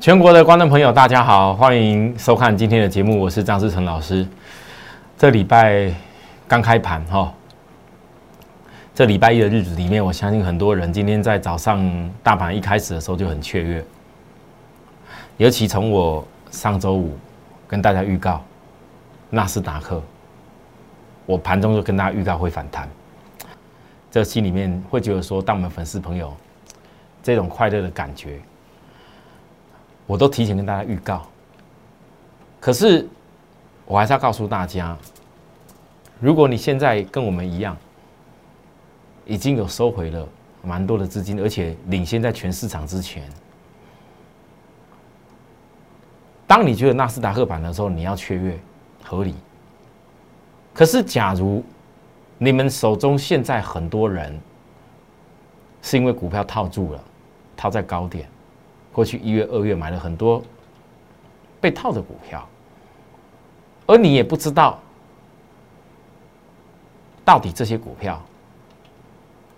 全国的观众朋友，大家好，欢迎收看今天的节目，我是张志成老师。这礼拜刚开盘哈，这礼拜一的日子里面，我相信很多人今天在早上大盘一开始的时候就很雀跃，尤其从我上周五跟大家预告纳斯达克，我盘中就跟大家预告会反弹，这心里面会觉得说，当我们粉丝朋友这种快乐的感觉。我都提前跟大家预告，可是我还是要告诉大家，如果你现在跟我们一样，已经有收回了蛮多的资金，而且领先在全市场之前，当你觉得纳斯达克版的时候，你要雀跃合理。可是，假如你们手中现在很多人是因为股票套住了，套在高点。过去一月、二月买了很多被套的股票，而你也不知道到底这些股票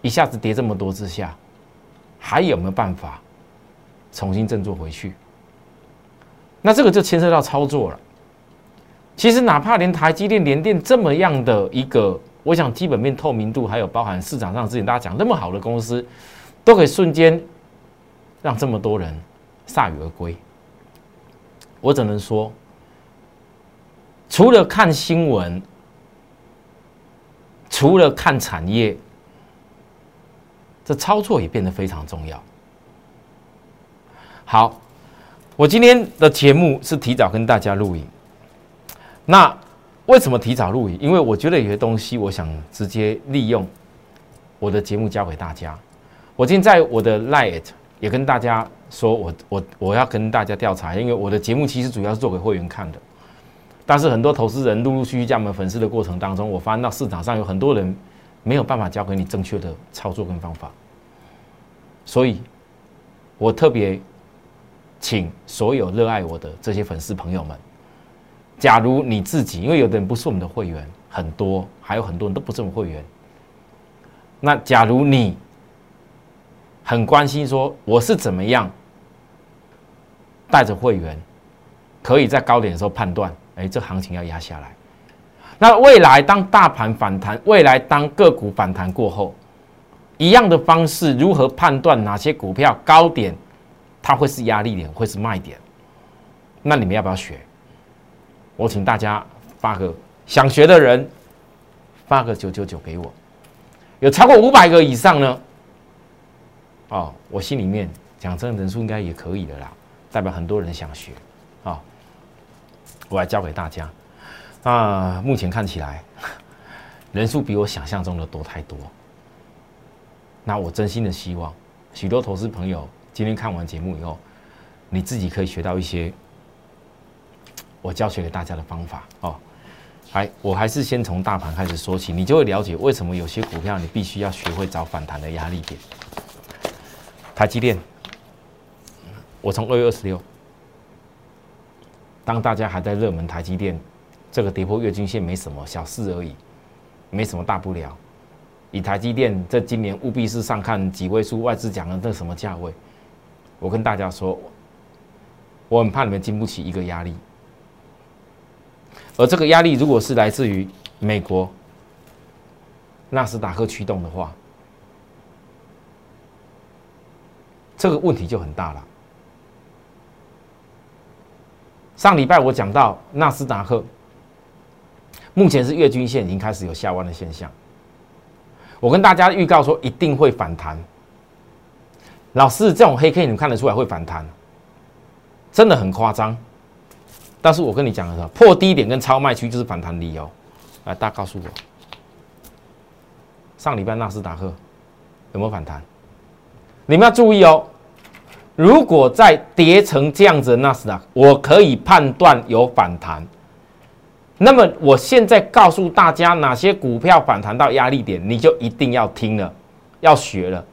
一下子跌这么多之下，还有没有办法重新振作回去？那这个就牵涉到操作了。其实，哪怕连台积电、联电这么样的一个，我想基本面透明度，还有包含市场上之前大家讲那么好的公司，都可以瞬间。让这么多人铩羽而归，我只能说，除了看新闻，除了看产业，这操作也变得非常重要。好，我今天的节目是提早跟大家录影。那为什么提早录影？因为我觉得有些东西，我想直接利用我的节目教给大家。我今天在我的 Light。也跟大家说，我我我要跟大家调查，因为我的节目其实主要是做给会员看的。但是很多投资人陆陆续续加盟粉丝的过程当中，我发现到市场上有很多人没有办法教给你正确的操作跟方法。所以，我特别请所有热爱我的这些粉丝朋友们，假如你自己，因为有的人不是我们的会员，很多还有很多人都不是我们会员，那假如你。很关心说我是怎么样带着会员，可以在高点的时候判断，哎，这行情要压下来。那未来当大盘反弹，未来当个股反弹过后，一样的方式如何判断哪些股票高点它会是压力点，会是卖点？那你们要不要学？我请大家发个想学的人发个九九九给我，有超过五百个以上呢。哦，我心里面讲，真的人数应该也可以的啦，代表很多人想学，啊，我来教给大家。啊，目前看起来人数比我想象中的多太多。那我真心的希望，许多投资朋友今天看完节目以后，你自己可以学到一些我教学给大家的方法哦。来，我还是先从大盘开始说起，你就会了解为什么有些股票你必须要学会找反弹的压力点。台积电，我从二月二十六，当大家还在热门台积电，这个跌破月均线没什么小事而已，没什么大不了。以台积电这今年务必是上看几位数，外资讲的这什么价位？我跟大家说，我很怕你们经不起一个压力，而这个压力如果是来自于美国纳斯达克驱动的话。这个问题就很大了。上礼拜我讲到纳斯达克，目前是月均线已经开始有下弯的现象。我跟大家预告说一定会反弹。老师，这种黑 K 你们看得出来会反弹？真的很夸张。但是我跟你讲的是，破低点跟超卖区就是反弹理由。来，大家告诉我，上礼拜纳斯达克有没有反弹？你们要注意哦。如果再跌成这样子，纳斯达克我可以判断有反弹。那么我现在告诉大家哪些股票反弹到压力点，你就一定要听了，要学了。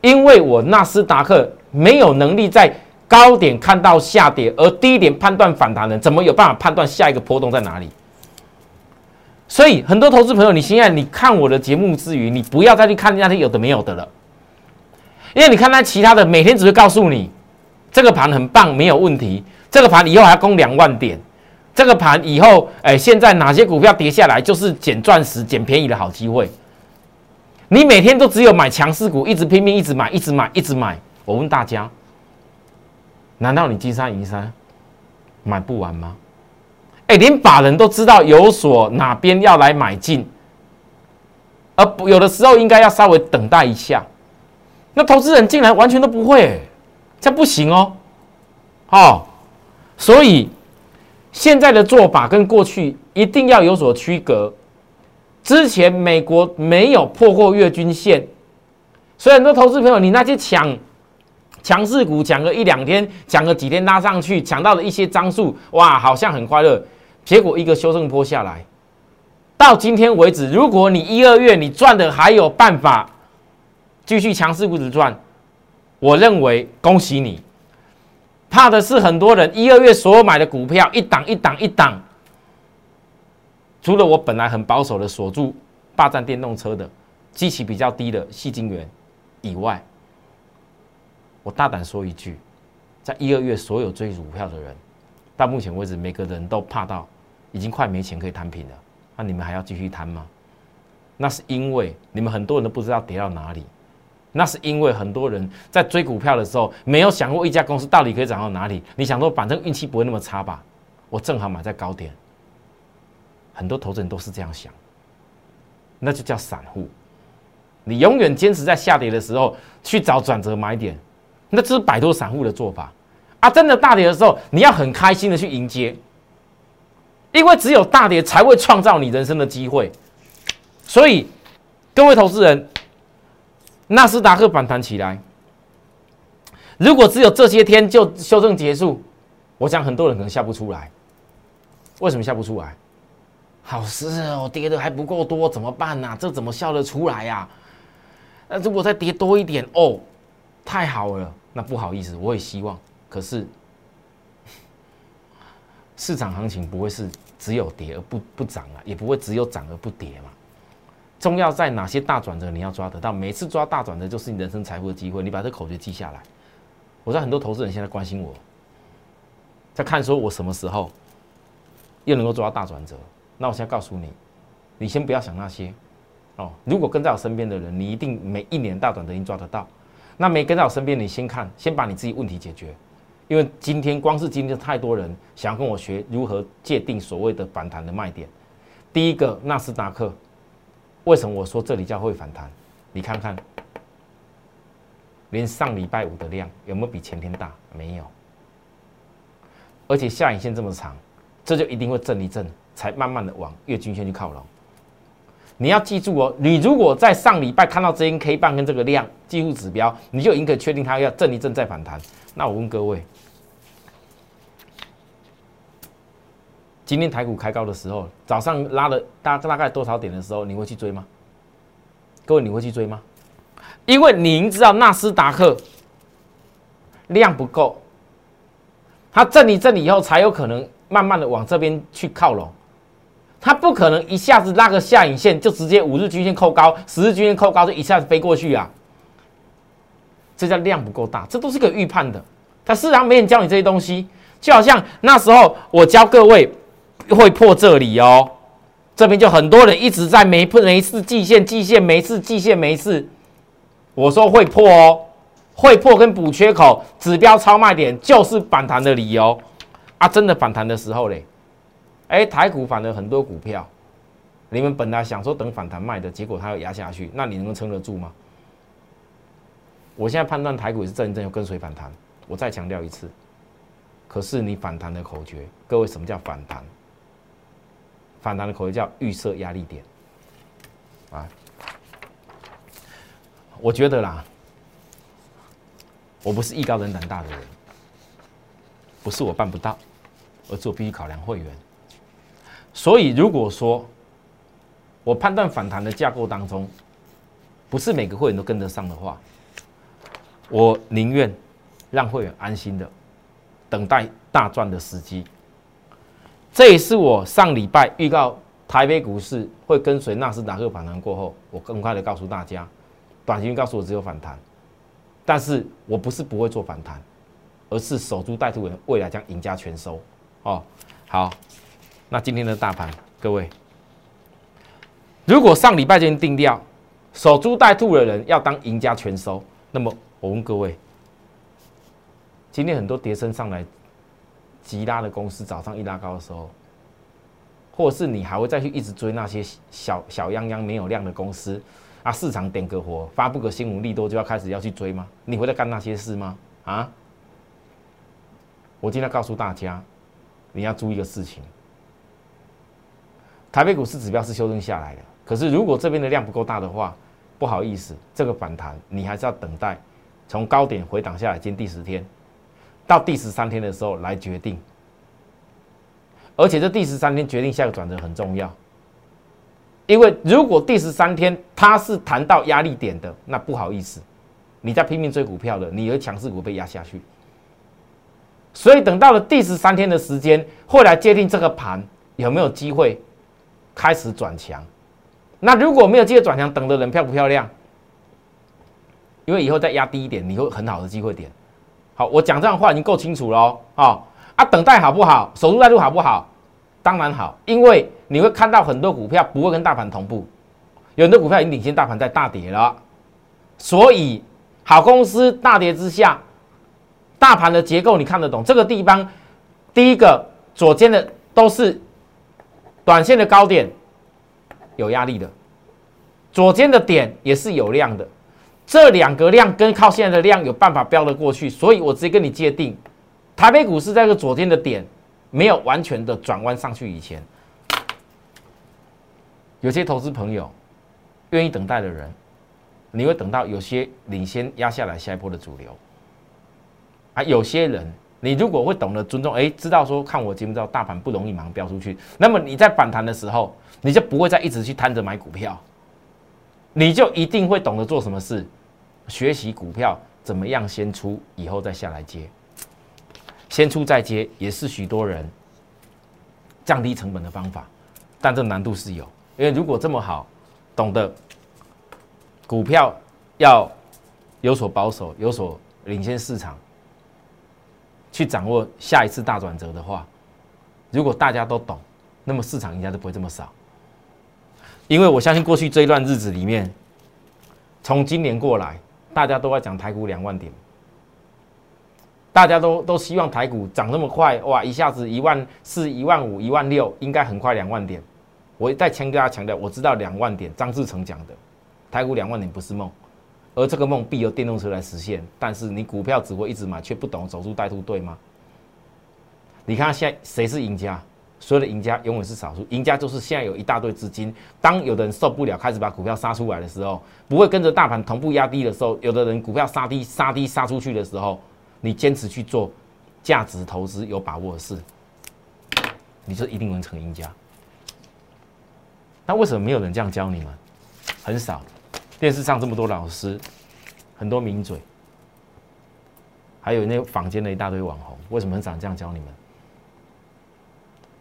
因为我纳斯达克没有能力在高点看到下跌，而低点判断反弹的，怎么有办法判断下一个波动在哪里？所以很多投资朋友，你现在你看我的节目之余，你不要再去看那些有的没有的了。因为你看他其他的，每天只会告诉你这个盘很棒，没有问题。这个盘以后还要攻两万点，这个盘以后，哎，现在哪些股票跌下来就是捡钻石、捡便宜的好机会。你每天都只有买强势股，一直拼命，一直买，一直买，一直买。我问大家，难道你金山银山买不完吗？哎，连法人都知道有所哪边要来买进，而有的时候应该要稍微等待一下。那投资人竟然完全都不会，这不行哦。哦，所以现在的做法跟过去一定要有所区隔。之前美国没有破过月均线，所以很多投资朋友，你那些抢强势股抢个一两天，抢个几天拉上去，抢到了一些张数，哇，好像很快乐。结果一个修正坡下来，到今天为止，如果你一二月你赚的还有办法继续强势股子赚，我认为恭喜你。怕的是很多人一二月所有买的股票一档一档一档。除了我本来很保守的锁住霸占电动车的机器比较低的细晶元以外，我大胆说一句，在一二月所有追股票的人，到目前为止每个人都怕到已经快没钱可以摊平了。那你们还要继续摊吗？那是因为你们很多人都不知道跌到哪里，那是因为很多人在追股票的时候没有想过一家公司到底可以涨到哪里。你想说反正运气不会那么差吧？我正好买在高点。很多投资人都是这样想，那就叫散户。你永远坚持在下跌的时候去找转折买点，那这是摆脱散户的做法啊！真的大跌的时候，你要很开心的去迎接，因为只有大跌才会创造你人生的机会。所以，各位投资人，纳斯达克反弹起来，如果只有这些天就修正结束，我想很多人可能笑不出来。为什么笑不出来？好事哦，跌的还不够多，怎么办呢？这怎么笑得出来呀？那如果再跌多一点哦，太好了。那不好意思，我也希望。可是 市场行情不会是只有跌而不不涨啊，也不会只有涨而不跌嘛。重要在哪些大转折你要抓得到？每次抓大转折就是你人生财富的机会。你把这口诀记下来。我知道很多投资人现在关心我，在看说我什么时候又能够抓大转折。那我现在告诉你，你先不要想那些哦。如果跟在我身边的人，你一定每一年大转折你抓得到。那没跟在我身边，你先看，先把你自己问题解决。因为今天光是今天太多人想要跟我学如何界定所谓的反弹的卖点。第一个，纳斯达克，为什么我说这里叫会反弹？你看看，连上礼拜五的量有没有比前天大？没有。而且下影线这么长，这就一定会震一震。才慢慢的往月均线去靠拢。你要记住哦，你如果在上礼拜看到这根 K 棒跟这个量技术指标，你就已经可以确定它要震一震再反弹。那我问各位，今天台股开高的时候，早上拉了大大概多少点的时候，你会去追吗？各位你会去追吗？因为您知道纳斯达克量不够，它震一震以后才有可能慢慢的往这边去靠拢。它不可能一下子拉个下影线就直接五日均线扣高，十日均线扣高就一下子飞过去啊！这叫量不够大，这都是可预判的。他市场没人教你这些东西，就好像那时候我教各位会破这里哦，这边就很多人一直在没破每一次季线季线每一次季线每一次，我说会破哦，会破跟补缺口指标超卖点就是反弹的理由啊！真的反弹的时候嘞。哎，台股反而很多股票，你们本来想说等反弹卖的，结果它要压下去，那你能撑得住吗？我现在判断台股是正正要跟随反弹，我再强调一次。可是你反弹的口诀，各位什么叫反弹？反弹的口诀叫预设压力点。啊，我觉得啦，我不是艺高人胆大的人，不是我办不到，而是我必须考量会员。所以，如果说我判断反弹的架构当中，不是每个会员都跟得上的话，我宁愿让会员安心的等待大赚的时机。这也是我上礼拜预告台北股市会跟随纳斯达克反弹过后，我更快的告诉大家，短期告诉我只有反弹，但是我不是不会做反弹，而是守株待兔人未来将赢家全收。哦，好，那今天的大盘，各位，如果上礼拜就定掉守株待兔的人要当赢家全收，那么我问各位，今天很多跌升上来急拉的公司，早上一拉高的时候。或者是你还会再去一直追那些小小泱泱没有量的公司啊？市场点个火，发布个新闻利多就要开始要去追吗？你会在干那些事吗？啊？我今天告诉大家，你要注意一个事情：台北股市指标是修正下来的，可是如果这边的量不够大的话，不好意思，这个反弹你还是要等待从高点回档下来，今天第十天到第十三天的时候来决定。而且这第十三天决定下个转折很重要，因为如果第十三天它是谈到压力点的，那不好意思，你在拼命追股票的，你的强势股被压下去。所以等到了第十三天的时间，会来界定这个盘有没有机会开始转强。那如果没有机会转强，等的人漂不漂亮？因为以后再压低一点，你会很好的机会点。好，我讲这样话已经够清楚了哦。啊，等待好不好？守株待兔好不好？当然好，因为你会看到很多股票不会跟大盘同步，有很多股票已经领先大盘在大跌了，所以好公司大跌之下，大盘的结构你看得懂？这个地方，第一个左肩的都是短线的高点，有压力的，左肩的点也是有量的，这两个量跟靠现在的量有办法飙得过去，所以我直接跟你界定。台北股市在个昨天的点没有完全的转弯上去以前，有些投资朋友愿意等待的人，你会等到有些领先压下来下一波的主流。啊，有些人你如果会懂得尊重，哎，知道说看我节目知道大盘不容易马上飙出去，那么你在反弹的时候，你就不会再一直去贪着买股票，你就一定会懂得做什么事，学习股票怎么样先出，以后再下来接。先出再接也是许多人降低成本的方法，但这难度是有，因为如果这么好，懂得股票要有所保守、有所领先市场，去掌握下一次大转折的话，如果大家都懂，那么市场应该就不会这么少。因为我相信过去这一段日子里面，从今年过来，大家都在讲台股两万点。大家都都希望台股涨那么快哇，一下子一万四、一万五、一万六，应该很快两万点。我再强跟大家强调，我知道两万点，张志成讲的，台股两万点不是梦，而这个梦必由电动车来实现。但是你股票只会一直买，却不懂走出带兔，对吗？你看现在谁是赢家？所有的赢家永远是少数，赢家就是现在有一大堆资金。当有的人受不了，开始把股票杀出来的时候，不会跟着大盘同步压低的时候，有的人股票杀低、杀低、杀出去的时候。你坚持去做价值投资有把握的事，你就一定能成赢家。那为什么没有人这样教你们？很少，电视上这么多老师，很多名嘴，还有那坊间的一大堆网红，为什么很少这样教你们？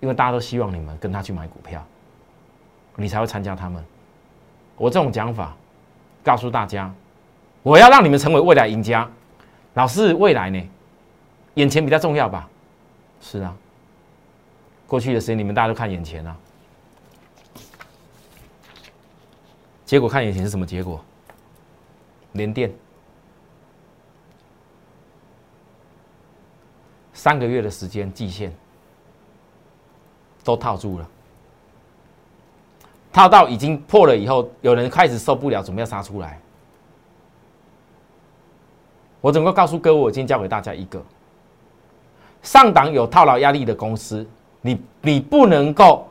因为大家都希望你们跟他去买股票，你才会参加他们。我这种讲法，告诉大家，我要让你们成为未来赢家。老师，未来呢？眼前比较重要吧？是啊。过去的时间，你们大家都看眼前啊。结果看眼前是什么结果？连电三个月的时间季线都套住了，套到已经破了以后，有人开始受不了，准备要杀出来。我整个告诉各位，我今天教给大家一个上档有套牢压力的公司，你你不能够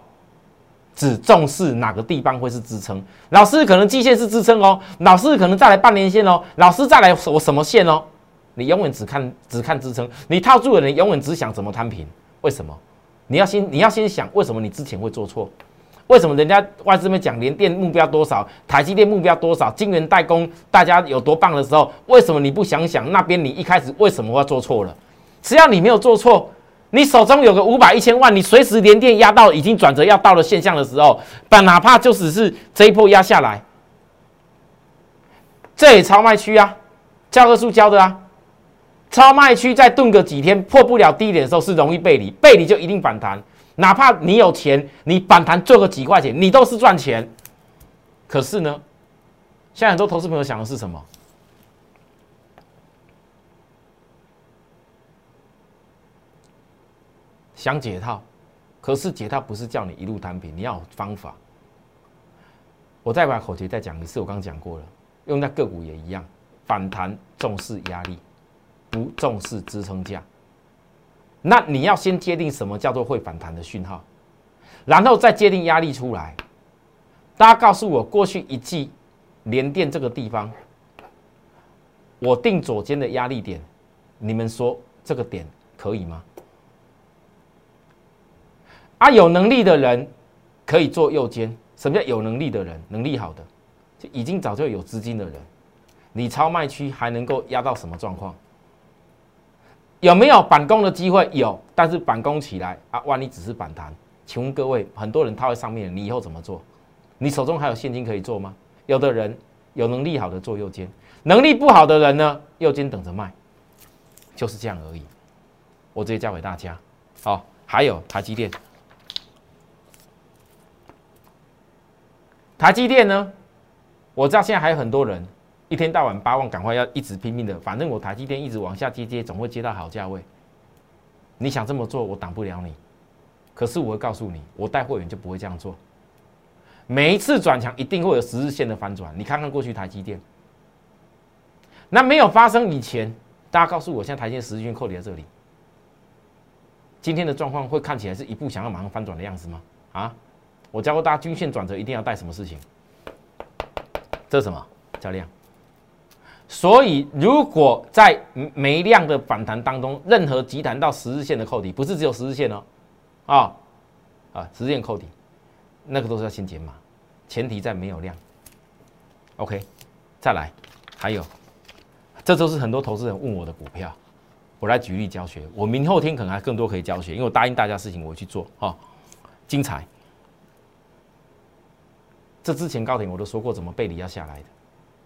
只重视哪个地方会是支撑。老师可能季线是支撑哦，老师可能再来半年线哦，老师再来我什么线哦？你永远只看只看支撑，你套住的人永远只想怎么摊平。为什么？你要先你要先想为什么你之前会做错。为什么人家外资们讲联电目标多少，台积电目标多少，晶圆代工大家有多棒的时候，为什么你不想想那边你一开始为什么要做错了？只要你没有做错，你手中有个五百一千万，你随时连电压到已经转折要到了现象的时候，但哪怕就只是这一波压下来，这也超卖区啊，教科书教的啊，超卖区再炖个几天破不了低点的时候是容易背离，背离就一定反弹。哪怕你有钱，你反弹做个几块钱，你都是赚钱。可是呢，现在很多投资朋友想的是什么？想解套，可是解套不是叫你一路摊平，你要有方法。我再把口诀再讲一次，我刚刚讲过了，用在个股也一样，反弹重视压力。不重视支撑价，那你要先界定什么叫做会反弹的讯号，然后再界定压力出来。大家告诉我，过去一季连电这个地方，我定左肩的压力点，你们说这个点可以吗？啊，有能力的人可以做右肩。什么叫有能力的人？能力好的，就已经早就有资金的人，你超卖区还能够压到什么状况？有没有反攻的机会？有，但是反攻起来啊，万一只是反弹，请问各位，很多人套在上面，你以后怎么做？你手中还有现金可以做吗？有的人有能力好的做右肩，能力不好的人呢，右肩等着卖，就是这样而已。我直接教给大家。好，还有台积电，台积电呢，我知道现在还有很多人。一天到晚八万，赶快要一直拼命的，反正我台积电一直往下接接，总会接到好价位。你想这么做，我挡不了你。可是我会告诉你，我带会员就不会这样做。每一次转强一定会有十日线的反转，你看看过去台积电，那没有发生以前，大家告诉我，现在台积电十日线扣在这里，今天的状况会看起来是一步想要马上翻转的样子吗？啊，我教过大家，均线转折一定要带什么事情？这是什么？教练。所以，如果在没量的反弹当中，任何急弹到十日线的扣底，不是只有十日线哦，啊啊，十日线扣底，那个都是要先减码，前提在没有量。OK，再来，还有，这都是很多投资人问我的股票，我来举例教学。我明后天可能还更多可以教学，因为我答应大家事情，我去做啊，精彩。这之前高点我都说过怎么背离要下来的，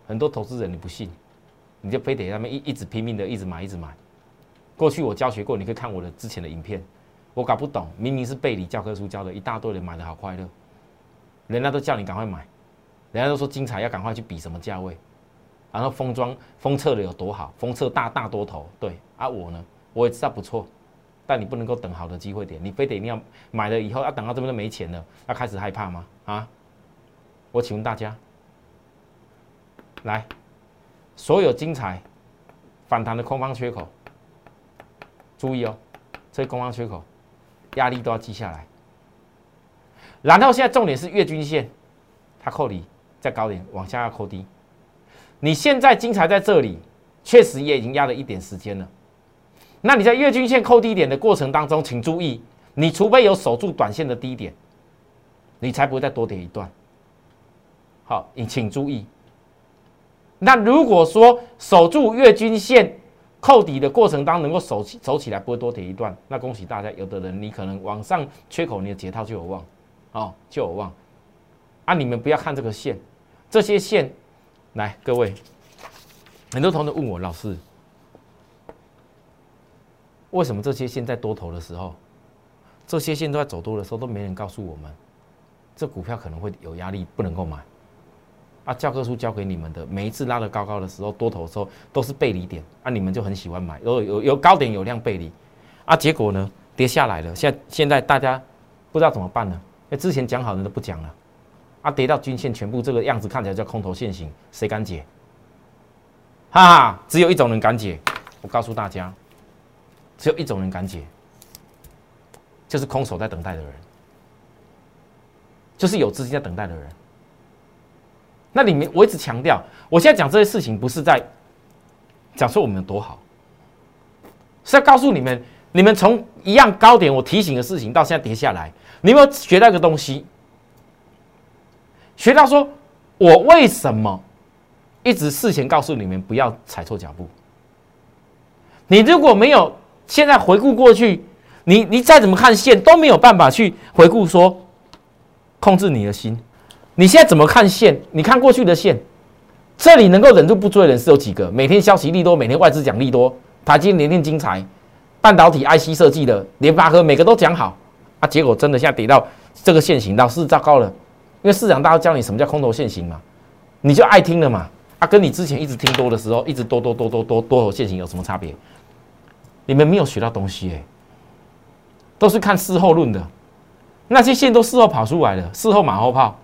很多投资人你不信。你就非得他们一一直拼命的一直买一直买。过去我教学过，你可以看我的之前的影片。我搞不懂，明明是背离教科书教的，一大堆人买的好快乐，人家都叫你赶快买，人家都说精彩要赶快去比什么价位，然后封装封测的有多好，封测大大多头，对啊我呢我也知道不错，但你不能够等好的机会点，你非得一定要买了以后要等到这边都没钱了，要开始害怕吗？啊？我请问大家，来。所有精彩反弹的空方缺口，注意哦，这空方缺口压力都要记下来。然后现在重点是月均线，它扣底在高点往下要扣低。你现在精彩在这里，确实也已经压了一点时间了。那你在月均线扣低点的过程当中，请注意，你除非有守住短线的低点，你才不会再多跌一段。好，你请注意。那如果说守住月均线扣底的过程当能够守起走起来不会多跌一段，那恭喜大家，有的人你可能往上缺口你的解套就有望，哦就有望。啊，你们不要看这个线，这些线，来各位，很多同学问我老师，为什么这些线在多头的时候，这些线都在走多的时候都没人告诉我们，这股票可能会有压力，不能够买。啊，教科书教给你们的，每一次拉得高高的时候，多头的时候都是背离点，啊，你们就很喜欢买，有有有高点有量背离，啊，结果呢跌下来了，现现在大家不知道怎么办呢？那之前讲好的都不讲了，啊，跌到均线全部这个样子，看起来叫空头现形，谁敢解？哈哈，只有一种人敢解，我告诉大家，只有一种人敢解，就是空手在等待的人，就是有资金在等待的人。那里面我一直强调，我现在讲这些事情不是在讲说我们有多好，是要告诉你们，你们从一样高点我提醒的事情到现在跌下来，你有没有学到一个东西？学到说我为什么一直事前告诉你们不要踩错脚步？你如果没有现在回顾过去，你你再怎么看线都没有办法去回顾说控制你的心。你现在怎么看线？你看过去的线，这里能够忍住不追的人是有几个？每天消息利多，每天外资讲利多，台积电、联电、精彩、半导体、IC 设计的联发科，每个都讲好啊，结果真的现在跌到这个线型，老师糟糕了，因为市场大家教你什么叫空头线型嘛，你就爱听了嘛，啊，跟你之前一直听多的时候，一直多多多多多多头线型有什么差别？你们没有学到东西哎，都是看事后论的，那些线都事后跑出来的，事后马后炮。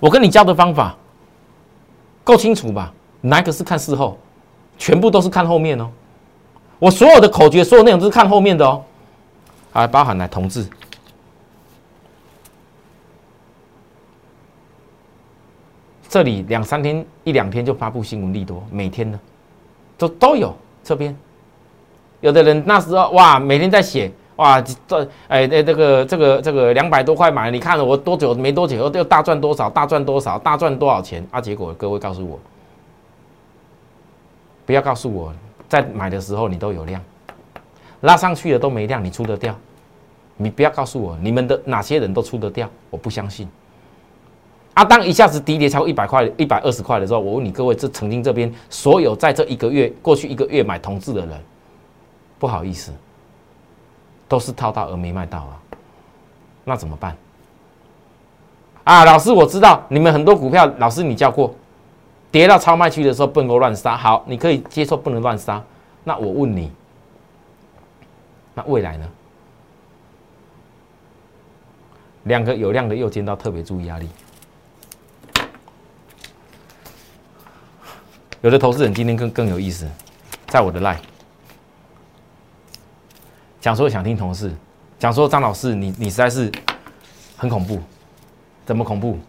我跟你教的方法够清楚吧？哪一个是看事后？全部都是看后面哦。我所有的口诀、所有内容都是看后面的哦。还包含来同志，这里两三天、一两天就发布新闻利多，每天呢都都有这边。有的人那时候哇，每天在写。哇，这哎那，这个这个这个两百多块买，你看了我多久没多久又大赚多少，大赚多少，大赚多少钱啊？结果各位告诉我，不要告诉我，在买的时候你都有量，拉上去的都没量，你出得掉？你不要告诉我，你们的哪些人都出得掉？我不相信。啊，当一下子低跌超过一百块、一百二十块的时候，我问你各位，这曾经这边所有在这一个月过去一个月买同志的人，不好意思。都是套到而没卖到啊，那怎么办？啊，老师，我知道你们很多股票，老师你教过，跌到超卖区的时候不能够乱杀。好，你可以接受不能乱杀。那我问你，那未来呢？两个有量的右肩刀特别注意压力。有的投资人今天更更有意思，在我的 line。讲说想听同事，讲说张老师，你你实在是很恐怖，怎么恐怖？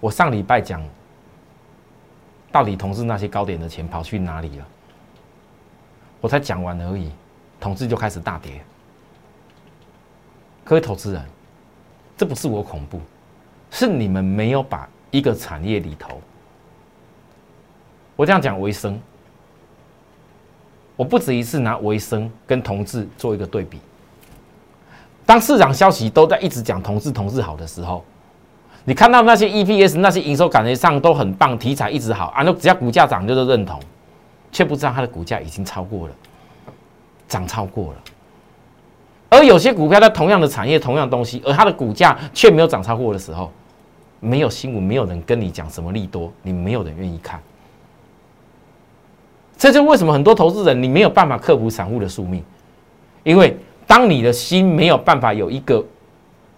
我上礼拜讲，到底同事那些高点的钱跑去哪里了？我才讲完而已，同事就开始大跌。各位投资人，这不是我恐怖，是你们没有把一个产业里头，我这样讲为生。我不止一次拿维生跟同志做一个对比。当市场消息都在一直讲同志同志好的时候，你看到那些 EPS 那些营收感觉上都很棒，题材一直好啊，那只要股价涨就是认同，却不知道它的股价已经超过了，涨超过了。而有些股票在同样的产业、同样东西，而它的股价却没有涨超过的时候，没有新闻，没有人跟你讲什么利多，你没有人愿意看。这就为什么很多投资人你没有办法克服散户的宿命，因为当你的心没有办法有一个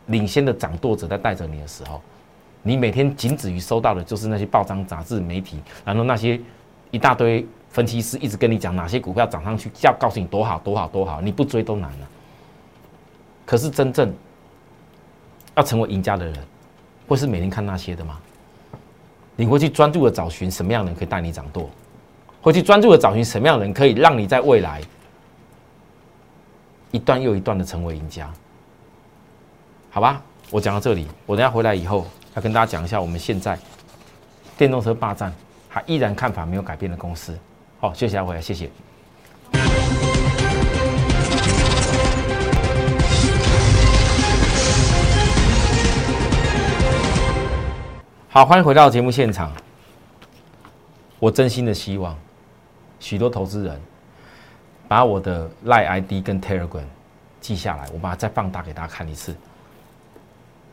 领先的掌舵者在带着你的时候，你每天仅止于收到的就是那些报章、杂志、媒体，然后那些一大堆分析师一直跟你讲哪些股票涨上去，要告诉你多好多好多好，你不追都难了。可是真正要成为赢家的人，会是每天看那些的吗？你会去专注的找寻什么样的人可以带你掌舵？会去专注的找寻什么样的人，可以让你在未来一段又一段的成为赢家？好吧，我讲到这里，我等下回来以后要跟大家讲一下我们现在电动车霸占还依然看法没有改变的公司。好，谢谢回来，谢谢。好，欢迎回到节目现场。我真心的希望。许多投资人把我的赖 ID 跟 Telegram 记下来，我把它再放大给大家看一次，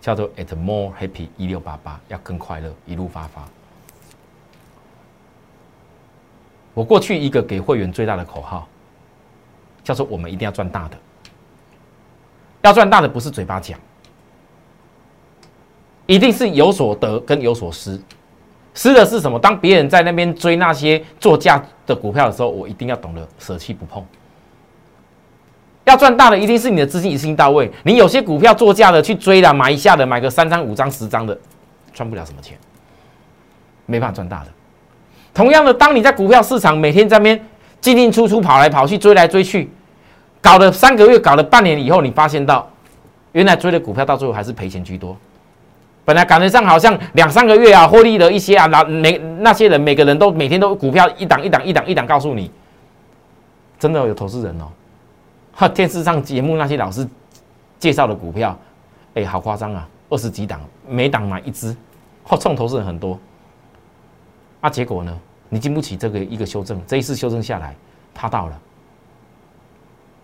叫做 At More Happy 一六八八，要更快乐，一路发发。我过去一个给会员最大的口号，叫做我们一定要赚大的，要赚大的不是嘴巴讲，一定是有所得跟有所失。失的是什么？当别人在那边追那些做价的股票的时候，我一定要懂得舍弃不碰。要赚大的，一定是你的资金一次性到位。你有些股票做价的去追了，买一下的，买个三张、五张、十张的，赚不了什么钱，没办法赚大的。同样的，当你在股票市场每天在那边进进出出、跑来跑去、追来追去，搞了三个月、搞了半年以后，你发现到原来追的股票到最后还是赔钱居多。本来感觉上好像两三个月啊，获利了一些啊，那每那些人每个人都每天都股票一档一档一档一档告诉你，真的有投资人哦，哈，电视上节目那些老师介绍的股票，哎，好夸张啊，二十几档，每档买一只，嚯，冲投资人很多，啊，结果呢，你经不起这个一个修正，这一次修正下来，他到了。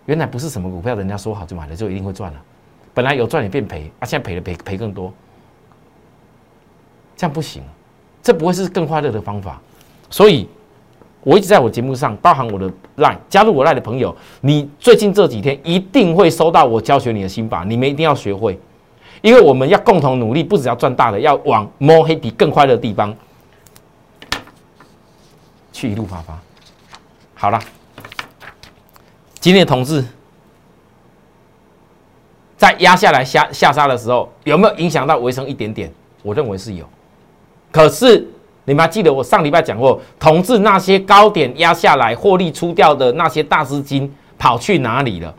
原来不是什么股票，人家说好就买了就一定会赚了。本来有赚也变赔啊，现在赔了赔赔更多，这样不行，这不会是更快乐的方法。所以，我一直在我节目上，包含我的 line 加入我 line 的朋友，你最近这几天一定会收到我教学你的心法，你们一定要学会，因为我们要共同努力，不只要赚大的，要往摸黑比更快乐的地方去一路发发。好了。今天的同志在压下来下下杀的时候，有没有影响到维生一点点？我认为是有。可是你们还记得我上礼拜讲过，同志那些高点压下来获利出掉的那些大资金跑去哪里了？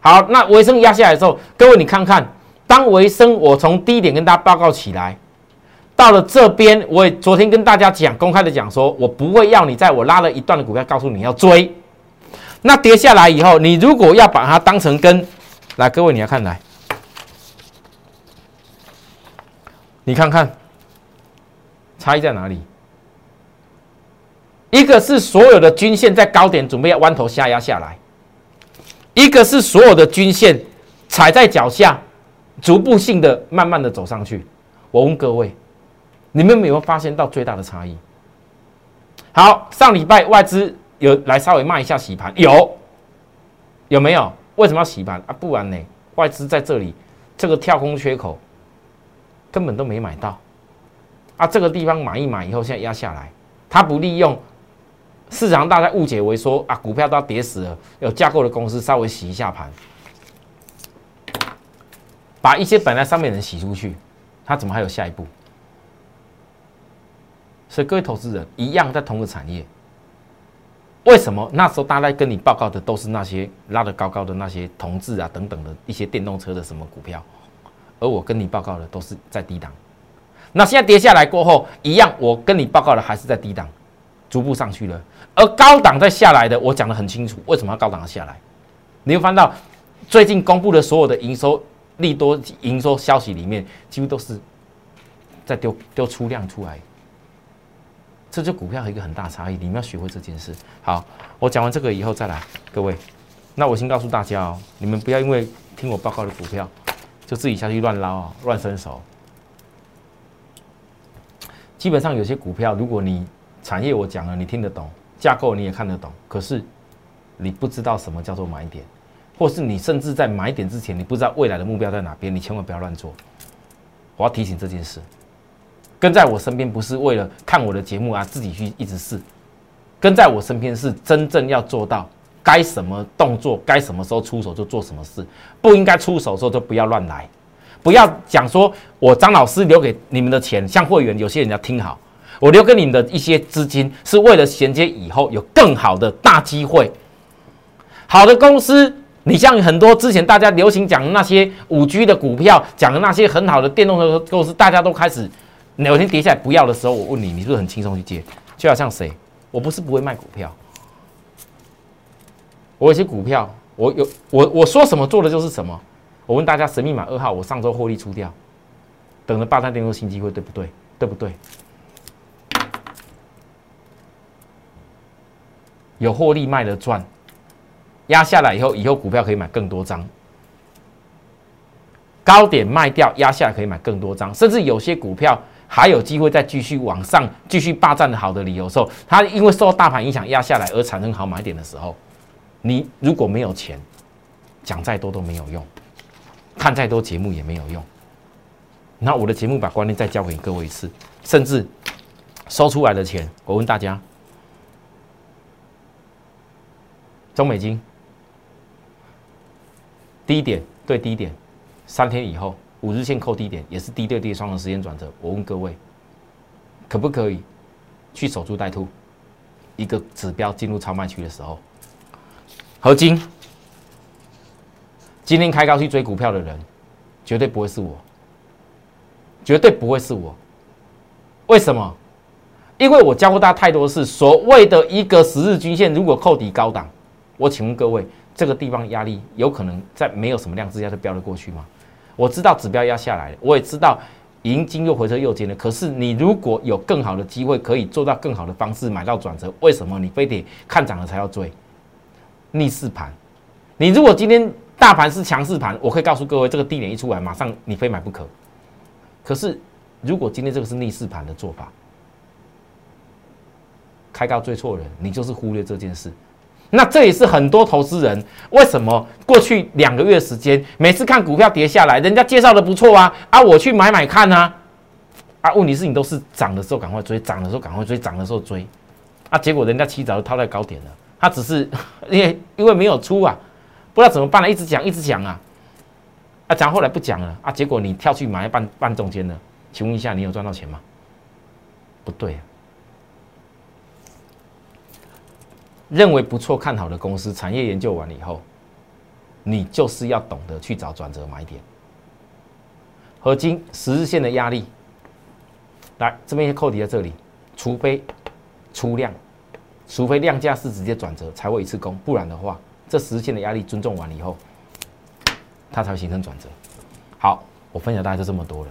好，那维生压下来之后，各位你看看，当维生我从低点跟大家报告起来，到了这边，我也昨天跟大家讲公开的讲说，我不会要你在我拉了一段的股票告诉你要追。那跌下来以后，你如果要把它当成跟，来，各位你要看来，你看看差异在哪里？一个是所有的均线在高点准备要弯头下压下来，一个是所有的均线踩在脚下，逐步性的慢慢的走上去。我问各位，你们有没有发现到最大的差异？好，上礼拜外资。有来稍微卖一下洗盘，有有没有？为什么要洗盘啊？不然呢？外资在这里这个跳空缺口根本都没买到啊！这个地方买一买以后，现在压下来，他不利用市场大概误解为说啊，股票都要跌死了，有架构的公司稍微洗一下盘，把一些本来上面人洗出去，他怎么还有下一步？所以各位投资人一样在同个产业。为什么那时候大家跟你报告的都是那些拉得高高的那些同志啊等等的一些电动车的什么股票，而我跟你报告的都是在低档。那现在跌下来过后，一样我跟你报告的还是在低档，逐步上去了。而高档在下来的，我讲的很清楚，为什么要高档下来？你会翻到最近公布的所有的营收利多营收消息里面，几乎都是在丢丢出量出来。这就股票一个很大差异，你们要学会这件事。好，我讲完这个以后再来，各位，那我先告诉大家哦，你们不要因为听我报告的股票，就自己下去乱捞啊，乱伸手。基本上有些股票，如果你产业我讲了，你听得懂，架构你也看得懂，可是你不知道什么叫做买点，或是你甚至在买点之前，你不知道未来的目标在哪边，你千万不要乱做。我要提醒这件事。跟在我身边不是为了看我的节目啊，自己去一直试。跟在我身边是真正要做到该什么动作，该什么时候出手就做什么事，不应该出手的时候就不要乱来。不要讲说我张老师留给你们的钱，像会员有些人要听好，我留给你们的一些资金是为了衔接以后有更好的大机会。好的公司，你像很多之前大家流行讲的那些五 G 的股票，讲的那些很好的电动车公司，大家都开始。哪天跌下来不要的时候，我问你，你是不是很轻松去接？就好像谁？我不是不会卖股票，我有些股票，我有我我说什么做的就是什么。我问大家，神秘码二号，我上周获利出掉，等着霸占电动新机会，对不对？对不对？有获利卖的赚，压下来以后，以后股票可以买更多张。高点卖掉，压下来可以买更多张，甚至有些股票。还有机会再继续往上继续霸占的好的理由时候，它因为受大盘影响压下来而产生好买点的时候，你如果没有钱，讲再多都没有用，看再多节目也没有用。那我的节目把观念再教给各位一次，甚至收出来的钱，我问大家，中美金低点对低点，三天以后。五日线扣低点也是低对低双的时间转折。我问各位，可不可以去守株待兔？一个指标进入超卖区的时候，合金今天开高去追股票的人，绝对不会是我，绝对不会是我。为什么？因为我教过大家太多次，所谓的一个十日均线如果扣底高档，我请问各位，这个地方压力有可能在没有什么量之下就飙得过去吗？我知道指标压下来了，我也知道已经经过回撤右肩了。可是你如果有更好的机会，可以做到更好的方式买到转折，为什么你非得看涨了才要追？逆势盘，你如果今天大盘是强势盘，我可以告诉各位，这个低点一出来，马上你非买不可。可是如果今天这个是逆势盘的做法，开高追错人，你就是忽略这件事。那这也是很多投资人为什么过去两个月时间，每次看股票跌下来，人家介绍的不错啊，啊，我去买买看啊，啊，问题是你都是涨的时候赶快追，涨的时候赶快追，涨的时候追，啊，结果人家起早就套在高点了，他只是 因为因为没有出啊，不知道怎么办了，一直讲一直讲啊，啊，讲后来不讲了啊，结果你跳去买半半中间的，请问一下，你有赚到钱吗？不对。认为不错、看好的公司，产业研究完了以后，你就是要懂得去找转折买点。合金十日线的压力，来这边扣底在这里，除非出量，除非量价是直接转折才会一次攻，不然的话，这十日线的压力尊重完了以后，它才会形成转折。好，我分享大概就这么多了。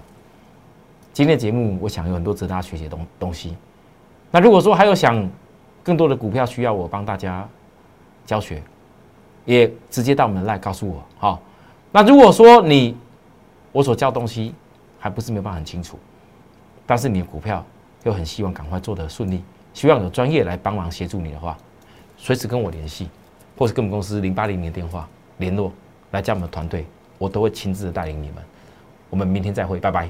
今天的节目，我想有很多值得大家学习的东东西。那如果说还有想，更多的股票需要我帮大家教学，也直接到我们来告诉我。好，那如果说你我所教东西还不是没有办法很清楚，但是你的股票又很希望赶快做得顺利，希望有专业来帮忙协助你的话，随时跟我联系，或是跟我们公司零八零零电话联络，来加我们的团队，我都会亲自带领你们。我们明天再会，拜拜。